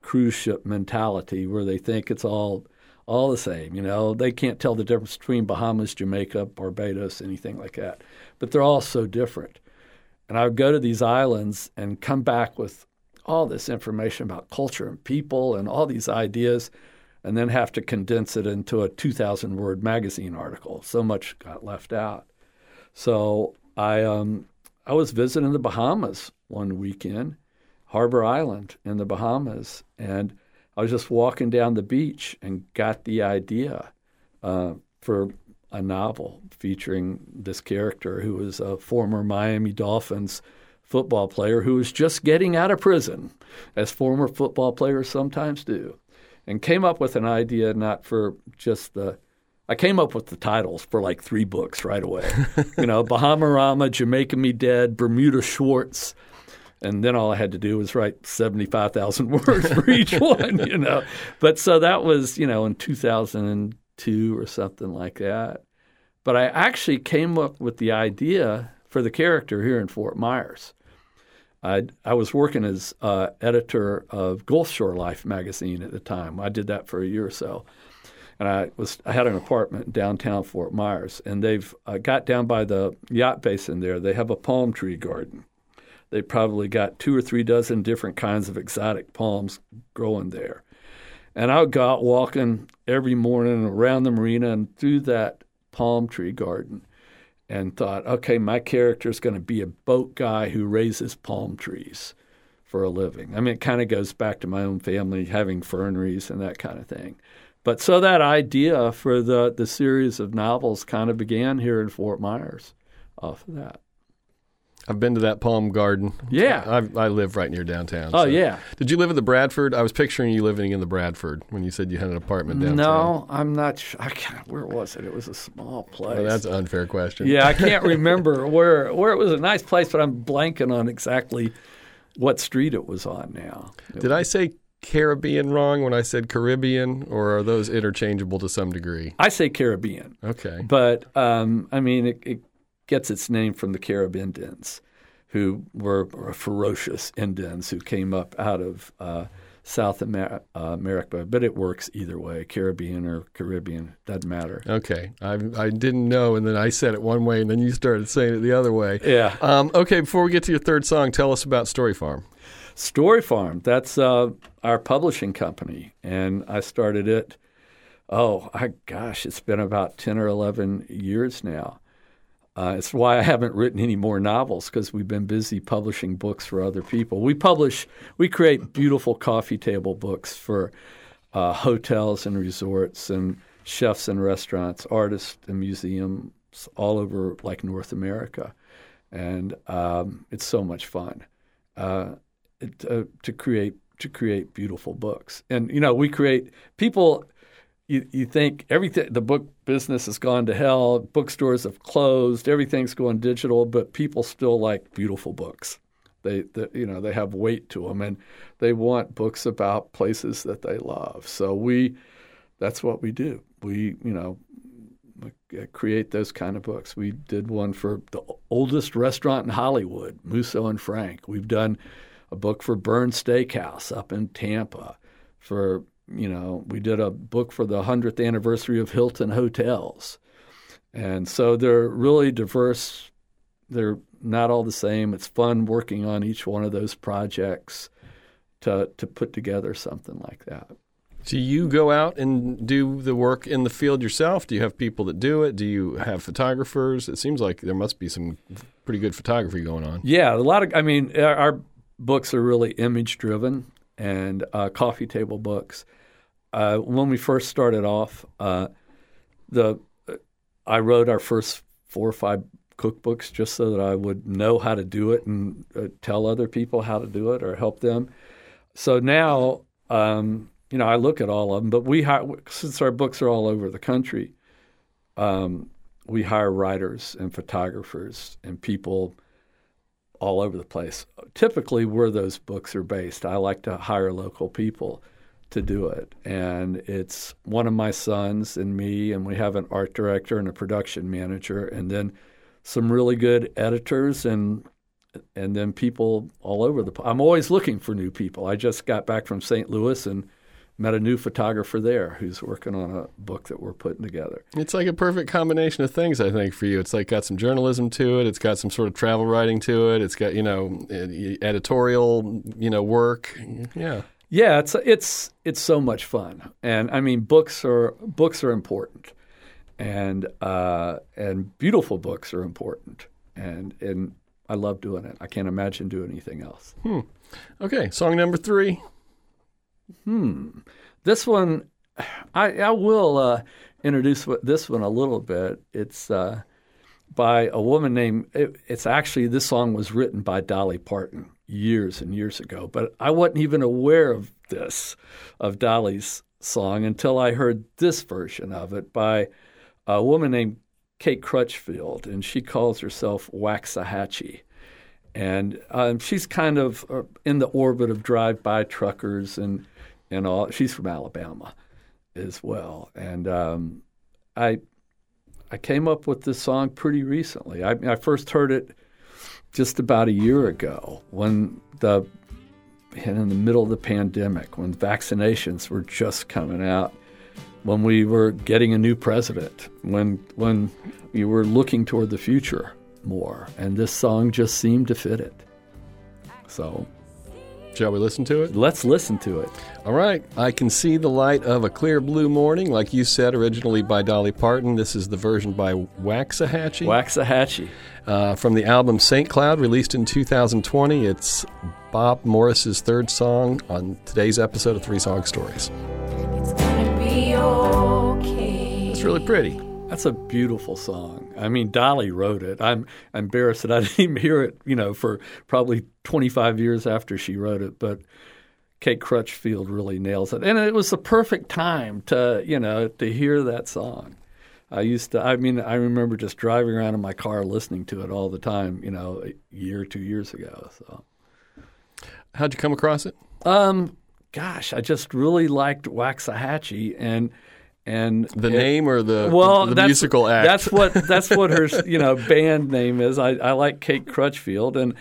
cruise ship mentality where they think it's all all the same. You know, they can't tell the difference between Bahamas, Jamaica, Barbados, anything like that. But they're all so different. And I would go to these islands and come back with all this information about culture and people and all these ideas and then have to condense it into a 2,000 word magazine article. So much got left out. So I, um, I was visiting the Bahamas one weekend, Harbor Island in the Bahamas, and I was just walking down the beach and got the idea uh, for a novel featuring this character who was a former Miami Dolphins football player who was just getting out of prison, as former football players sometimes do and came up with an idea not for just the I came up with the titles for like three books right away. you know, Bahamarama, Jamaica Me Dead, Bermuda Schwartz. And then all I had to do was write 75,000 words for each one, you know. But so that was, you know, in 2002 or something like that. But I actually came up with the idea for the character here in Fort Myers. I, I was working as uh, editor of Gulf Shore Life magazine at the time. I did that for a year or so, and I was I had an apartment downtown Fort Myers, and they've uh, got down by the yacht basin there. They have a palm tree garden. They probably got two or three dozen different kinds of exotic palms growing there. And I would go out walking every morning around the marina and through that palm tree garden and thought, okay, my character is going to be a boat guy who raises palm trees for a living. I mean, it kind of goes back to my own family having ferneries and that kind of thing. But so that idea for the, the series of novels kind of began here in Fort Myers off of that. I've been to that palm garden. Yeah, I, I live right near downtown. Oh so. yeah. Did you live in the Bradford? I was picturing you living in the Bradford when you said you had an apartment downtown. No, I'm not. Sure. I can't, where was it? It was a small place. Well, that's an unfair question. Yeah, I can't remember where where it was a nice place, but I'm blanking on exactly what street it was on now. It Did was, I say Caribbean wrong when I said Caribbean, or are those interchangeable to some degree? I say Caribbean. Okay, but um, I mean it, it gets its name from the Carib Indians, who were, were ferocious Indians who came up out of uh, South Amer- uh, America. But it works either way, Caribbean or Caribbean, doesn't matter. Okay, I, I didn't know, and then I said it one way, and then you started saying it the other way. Yeah. Um, okay, before we get to your third song, tell us about Story Farm. Story Farm, that's uh, our publishing company, and I started it. Oh, I, gosh, it's been about ten or eleven years now Uh, it's why I haven't written any more novels because we've been busy publishing books for other people. We publish, we create beautiful coffee table books for uh, hotels and resorts and chefs and restaurants, artists and museums all over like North America, and um, it's so much fun uh, it, uh, to create to create beautiful books. And you know, we create people you, you think everything the book business has gone to hell bookstores have closed everything's going digital but people still like beautiful books. They, they, you know they have weight to them and they want books about places that they love. So we that's what we do. We you know uh, create those kind of books. We did one for the oldest restaurant in hollywood musso and frank. We've done a book for Bern steakhouse up in tampa for you know, we did a book for the 100th anniversary of Hilton Hotels. And so they're really diverse. They're not all the same. It's fun working on each one of those projects to, to put together something like that. Do you go out and do the work in the field yourself? Do you have people that do it? Do you have photographers? It seems like there must be some pretty good photography going on. Yeah, a lot of. I mean, our books are really image driven, and uh, coffee table books. Uh, when we first started off, uh, the I wrote our first four or five cookbooks just so that I would know how to do it and uh, tell other people how to do it or help them. So now, um, you know, I look at all of them, but we hire, since our books are all over the country, um, we hire writers and photographers and people all over the place. Typically, where those books are based, I like to hire local people to do it. And it's one of my sons and me, and we have an art director and a production manager, and then some really good editors and and then people all over the. I'm always looking for new people. I just got back from St. Louis and met a new photographer there who's working on a book that we're putting together. It's like a perfect combination of things, I think, for you. It's like got some journalism to it. It's got some sort of travel writing to it. It's got you know editorial you know work. Yeah. Yeah, it's it's it's so much fun, and I mean, books are books are important, and uh, and beautiful books are important, and and I love doing it. I can't imagine doing anything else. Hmm. Okay, song number three. Hmm. This one, I, I will uh, introduce this one a little bit. It's uh, by a woman named. It, it's actually this song was written by Dolly Parton years and years ago, but I wasn't even aware of this, of Dolly's song, until I heard this version of it by a woman named Kate Crutchfield, and she calls herself Waxahatchee. And um, she's kind of uh, in the orbit of drive-by truckers and and all. She's from Alabama as well, and um, I I came up with this song pretty recently. I, I first heard it just about a year ago when the and in the middle of the pandemic, when vaccinations were just coming out, when we were getting a new president, when when we were looking toward the future more, and this song just seemed to fit it. So Shall we listen to it? Let's listen to it. All right. I can see the light of a clear blue morning, like you said, originally by Dolly Parton. This is the version by Waxahatchee. Waxahatchee. Uh, from the album St. Cloud, released in 2020. It's Bob Morris's third song on today's episode of Three Song Stories. It's gonna be okay. It's really pretty. That's a beautiful song. I mean, Dolly wrote it. I'm embarrassed that I didn't even hear it, you know, for probably 25 years after she wrote it. But Kate Crutchfield really nails it, and it was the perfect time to, you know, to hear that song. I used to. I mean, I remember just driving around in my car listening to it all the time. You know, a year or two years ago. So, how'd you come across it? Um, gosh, I just really liked Waxahatchee and and the it, name or the well the, the musical act. That's what that's what her you know band name is. I, I like Kate Crutchfield, and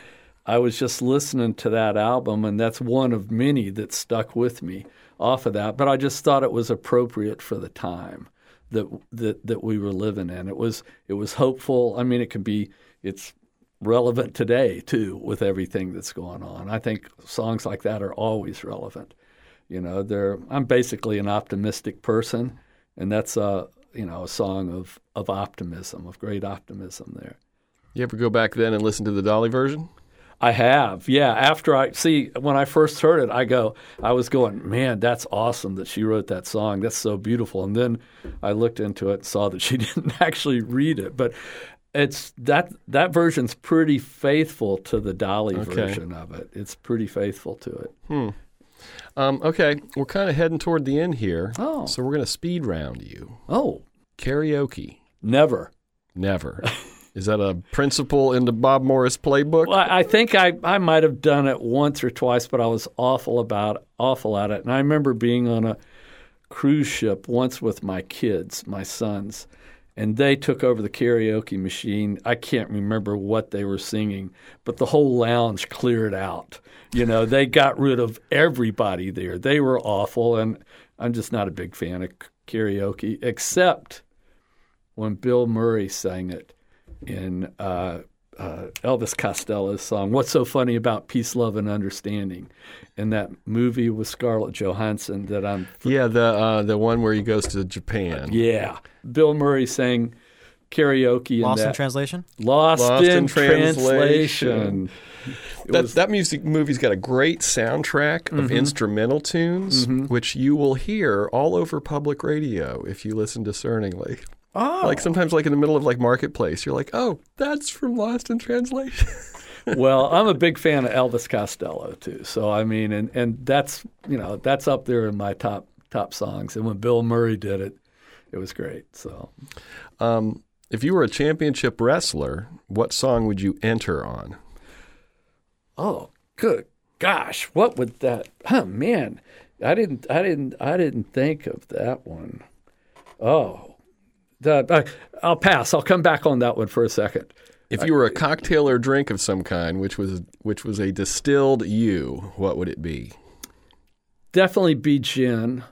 I was just listening to that album, and that's one of many that stuck with me off of that. But I just thought it was appropriate for the time that that that we were living in. It was it was hopeful. I mean, it can be it's relevant today too with everything that's going on. I think songs like that are always relevant. You know, they're I'm basically an optimistic person and that's uh, you know a song of of optimism, of great optimism there. You ever go back then and listen to the Dolly version? I have, yeah. After I see when I first heard it, I go, I was going, man, that's awesome that she wrote that song. That's so beautiful. And then I looked into it and saw that she didn't actually read it, but it's that that version's pretty faithful to the Dolly Okay. version of it. It's pretty faithful to it. Um, okay, we're kind of heading toward the end here. Oh. So we're going to speed round you. Oh, Karaoke. never. Never. Is that a principle in the Bob Morris playbook? Well, I I think I, I might have done it once or twice, but I was awful about awful at it. And I remember being on a cruise ship once with my kids, my sons, and they took over the karaoke machine. I can't remember what they were singing, but the whole lounge cleared out. You know, they got rid of everybody there. They were awful, and I'm just not a big fan of karaoke, except when Bill Murray sang it in uh, uh, Elvis Costello's song, What's So Funny About Peace, Love, and Understanding, in that movie with Scarlett Johansson that I'm, yeah, the uh, the one where he goes to Japan. yeah. Bill Murray sang karaoke in Lost that. in translation? Lost, Lost in, in translation. It That, was- that music movie's got a great soundtrack of Mm-hmm. instrumental tunes, which you will hear all over public radio if you listen discerningly. Oh, Like sometimes, like in the middle of like marketplace, you're like, "Oh, that's from Lost in Translation." well, I'm a big fan of Elvis Costello too. So I mean, and and that's you know that's up there in my top top songs. And when Bill Murray did it, it was great. So um, if you were a championship wrestler, what song would you enter on? Oh, good gosh, what would that? Oh man, I didn't, I didn't, I didn't think of that one. Oh, the, uh, I'll pass. I'll come back on that one for a second. If you were a cocktail or drink of some kind, which was which was a distilled you, what would it be? Definitely be gin.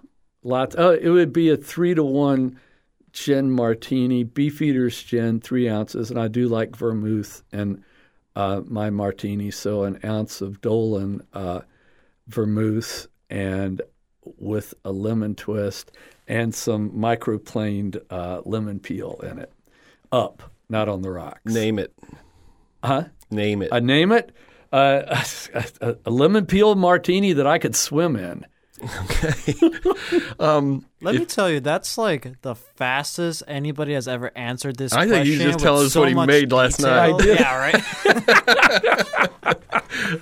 Lots. Oh, it would be a three to one gin martini, beefeater's gin, three ounces, and I do like vermouth and uh, my martini. So an ounce of Dolin uh, vermouth and with a lemon twist and some microplaned uh, lemon peel in it. Up, not on the rocks. Name it. Huh? Name it. I name it uh, a, a lemon peel martini that I could swim in. Let me tell you, that's like the fastest anybody has ever answered this question. I question. think you just tell us so what he much made last detail. night. I did. Yeah, right.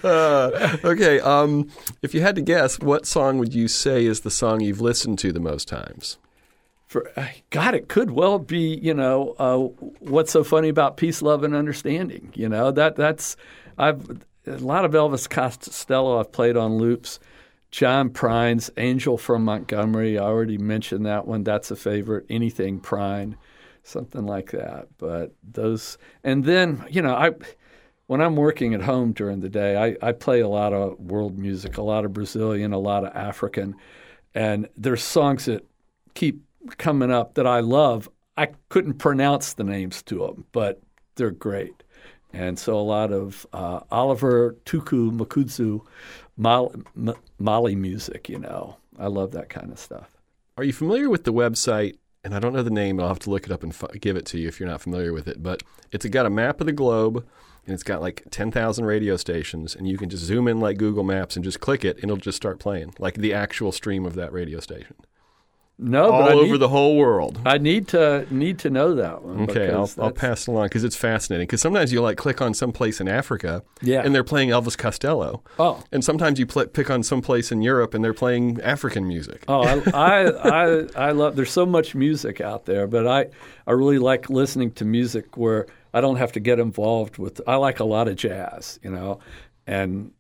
Uh, okay. Um, if you had to guess, what song would you say is the song you've listened to the most times? For uh, God, it could well be you know uh, what's so funny about peace, love, and understanding. You know that that's I've a lot of Elvis Costello I've played on loops. John Prine's Angel from Montgomery. I already mentioned that one. That's a favorite. Anything Prine, something like that. But those, and then you know, I when I'm working at home during the day, I, I play a lot of world music, a lot of Brazilian, a lot of African, and there's songs that keep coming up that I love. I couldn't pronounce the names to them, but they're great. And so a lot of uh, Oliver Tuku Makudzu Mali, M- Mali music, you know. I love that kind of stuff. Are you familiar with the website? And I don't know the name. I'll have to look it up and f- give it to you if you're not familiar with it. But it's got a map of the globe, and it's got like 10,000 radio stations, and you can just zoom in like Google Maps and just click it, and it'll just start playing like the actual stream of that radio station No, all but I over need, the whole world. I need to need to know that one. Okay, I'll, I'll pass it along because it's fascinating. Because sometimes you like click on some place in Africa, Yeah. and they're playing Elvis Costello, Oh, and sometimes you pl- pick on some place in Europe, and they're playing African music. Oh, I, I, I, I love. There's so much music out there, but I, I really like listening to music where I don't have to get involved with. I like a lot of jazz, you know, and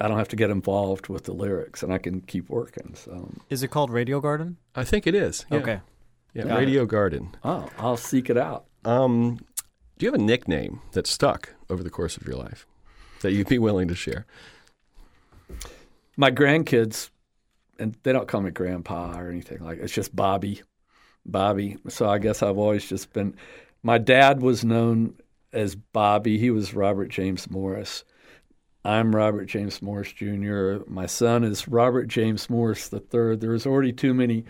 I don't have to get involved with the lyrics, and I can keep working. So, Is it called Radio Garden? I think it is. yeah. Okay. Yeah, Got Radio Garden. oh, I'll seek it out. Um, do you have a nickname that stuck over the course of your life that you'd be willing to share? My grandkids, and they don't call me grandpa or anything like. It's just Bobby, Bobby. So I guess I've always just been. My dad was known as Bobby. He was Robert James Morris. I'm Robert James Morris Jr. My son is Robert James Morris III. There's already too many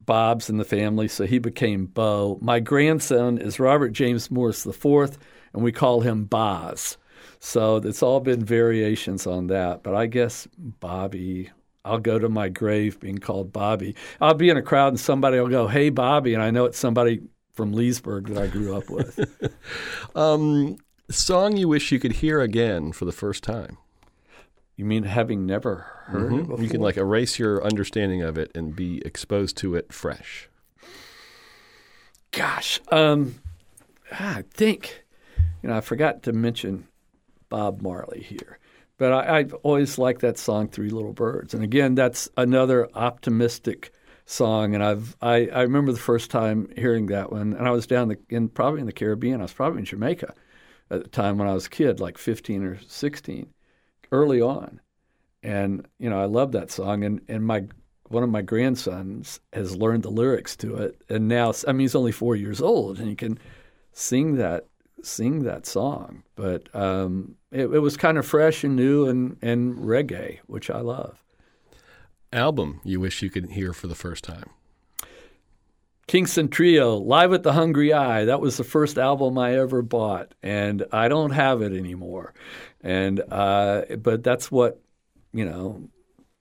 Bob's in the family, so he became Bo. My grandson is Robert James Morris IV, and we call him Boz. So it's all been variations on that. But I guess Bobby, I'll go to my grave being called Bobby. I'll be in a crowd and somebody will go, "Hey, Bobby," and I know it's somebody from Leesburg that I grew up with. um, song you wish you could hear again for the first time. You mean having never heard mm-hmm. it before? You can like erase your understanding of it and be exposed to it fresh. Gosh, um, I think you know I forgot to mention Bob Marley here, but I, I've always liked that song "Three Little Birds," and again, that's another optimistic song. And I've I, I remember the first time hearing that one, and I was down the, in probably in the Caribbean. I was probably in Jamaica at the time when I was a kid, like 15 or 16 early on. And, you know, I love that song. And, and my one of my grandsons has learned the lyrics to it. And now, I mean, he's only four years old and he can sing that sing that song. But um, it, it was kind of fresh and new and, and reggae, which I love. Album you wish you could hear for the first time? Kingston Trio, Live at the Hungry i. That was the first album I ever bought, and I don't have it anymore. And uh, but that's what you know.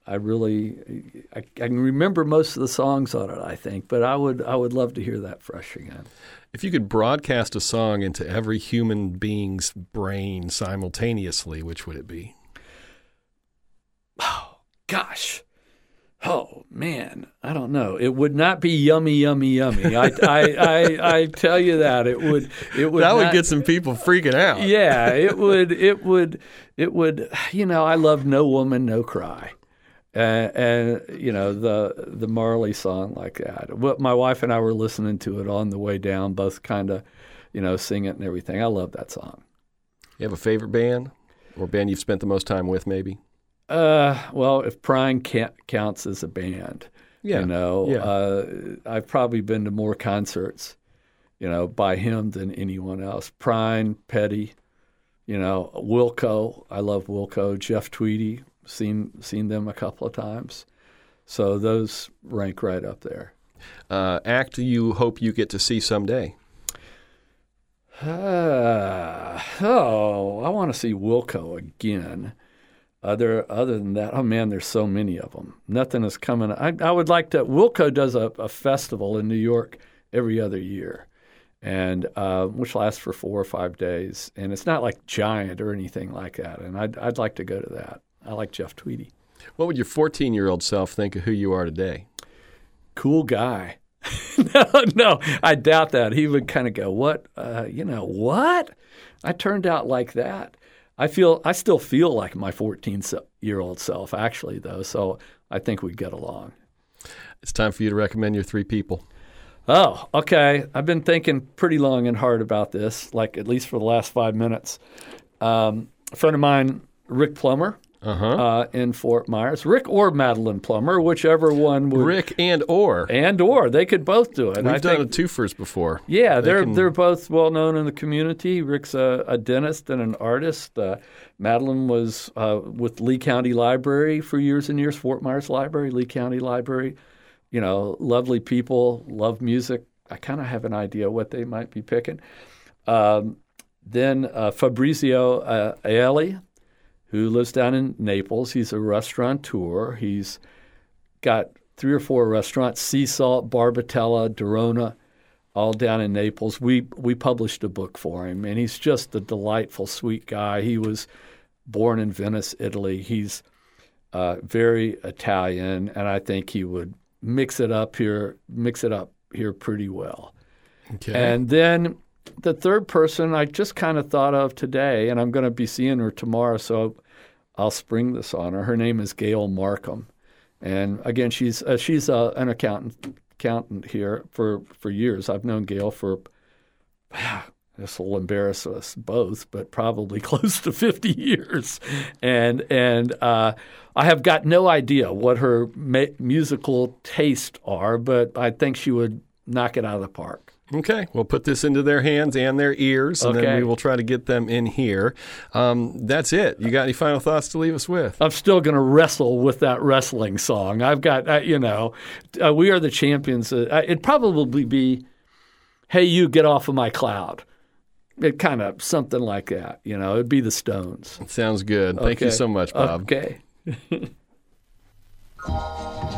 I really I, I, can remember most of the songs on it. I think, but I would I would love to hear that fresh again. If you could broadcast a song into every human being's brain simultaneously, which would it be? Oh gosh. Oh man, I don't know. It would not be yummy, yummy, yummy. I, I, I, I tell you that it would. It would. That not, would get some people freaking out. Yeah, it would. It would. It would. You know, I love "No Woman, No Cry," uh, and you know the the Marley song like that. What my wife and I were listening to it on the way down, both kind of, you know, sing it and everything. I love that song. You have a favorite band or band you've spent the most time with, maybe? Uh, well, if Prine counts as a band, yeah. you know, yeah. uh, I've probably been to more concerts, you know, by him than anyone else. Prine, Petty, you know, Wilco. I love Wilco. Jeff Tweedy. Seen seen them a couple of times. So those rank right up there. Uh, act you hope you get to see someday. Uh, oh, I want to see Wilco again. Other other than that, oh man, there's so many of them. Nothing is coming. I, I would like to. Wilco does a, a festival in New York every other year, and uh, which lasts for four or five days. And it's not like giant or anything like that. And I'd I'd like to go to that. I like Jeff Tweedy. What would your 14 year old self think of who you are today? Cool guy. no, no, I doubt that. He would kind of go, "What? Uh, you know what? I turned out like that." I feel I still feel like my 14 year old self, actually, though. So I think we'd get along. It's time for you to recommend your three people. Oh, okay. I've been thinking pretty long and hard about this, like at least for the last five minutes. Um, a friend of mine, Rick Plummer, uh-huh. uh, in Fort Myers. Rick or Madeline Plummer, whichever one would. Rick and or and or they could both do it. We've I done think, a twofers before. Yeah, They they're can- they're both well known in the community. Rick's a, a dentist and an artist. Uh, Madeline was uh, with Lee County Library for years and years. Fort Myers Library, Lee County Library. You know, lovely people, love music. I kind of have an idea what they might be picking. Um, then uh, Fabrizio uh, Aielli, who lives down in Naples. He's a restaurateur. He's got three or four restaurants: Sea Salt, Barbatella, Dorona, all down in Naples. We we published a book for him, and he's just a delightful, sweet guy. He was born in Venice, Italy. He's uh, very Italian, and I think he would mix it up here, mix it up here pretty well. Okay. And then the third person I just kind of thought of today, and I'm going to be seeing her tomorrow, so I'll spring this on her. Her name is Gail Markham, and again, she's uh, she's uh, an accountant accountant here for for years. I've known Gail for. This will embarrass us both, but probably close to 50 years, and and uh, I have got no idea what her ma- musical tastes are, but I think she would knock it out of the park. Okay, we'll put this into their hands and their ears, and then we will try to get them in here. Um, that's it. You got any final thoughts to leave us with? I'm still going to wrestle with that wrestling song. I've got, uh, you know, uh, we are the champions. Uh, it'd probably be, "Hey, you get off of my cloud." It kind of something like that. You know, it'd be the Stones. Sounds good. Thank you so much, Bob. Okay.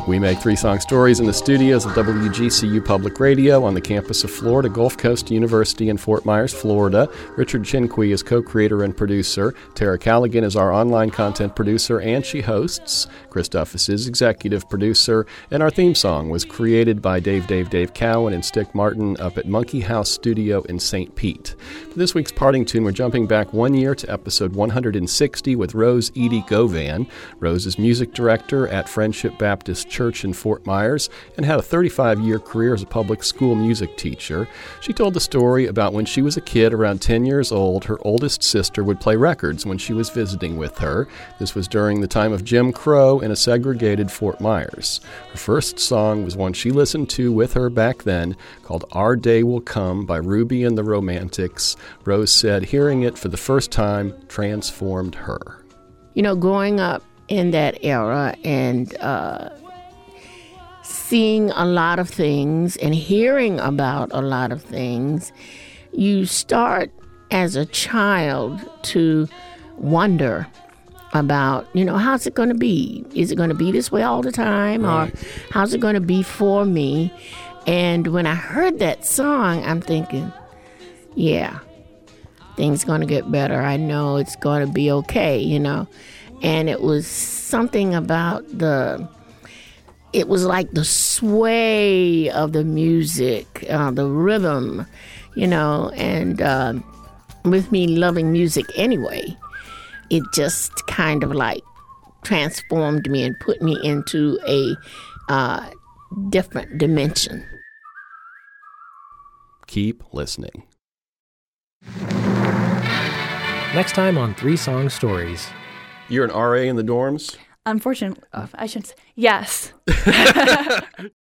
We make three song stories in the studios of WGCU Public Radio on the campus of Florida Gulf Coast University in Fort Myers, Florida. Richard Chinqui is co creator and producer. Tara Callaghan is our online content producer and she hosts. Chris Duffus is executive producer. And our theme song was created by Dave Dave Dave Cowan and Stick Martin up at Monkey House Studio in St. Pete. For this week's parting tune, we're jumping back one year to episode 160 with Rose Edie Govan. Rose is music director at Friendship Baptist Church in Fort Myers and had a 35 year career as a public school music teacher. She told the story about when she was a kid, around 10 years old, her oldest sister would play records when she was visiting with her. This was during the time of Jim Crow in a segregated Fort Myers. Her first song was one she listened to with her back then called Our Day Will Come by Ruby and the Romantics. Rose said hearing it for the first time transformed her. you know, growing up in that era and uh, seeing a lot of things and hearing about a lot of things, you start as a child to wonder about, you know, how's it going to be? Is it going to be this way all the time? Or how's it going to be for me? And when I heard that song, I'm thinking, yeah, things going to get better. I know it's going to be okay, you know. And it was something about the it was like the sway of the music, uh, the rhythm, you know, and uh, with me loving music anyway, it just kind of like transformed me and put me into a uh, different dimension. Keep listening. Next time on Three Song Stories. You're an RA in the dorms? Unfortunately, I shouldn't say. Yes.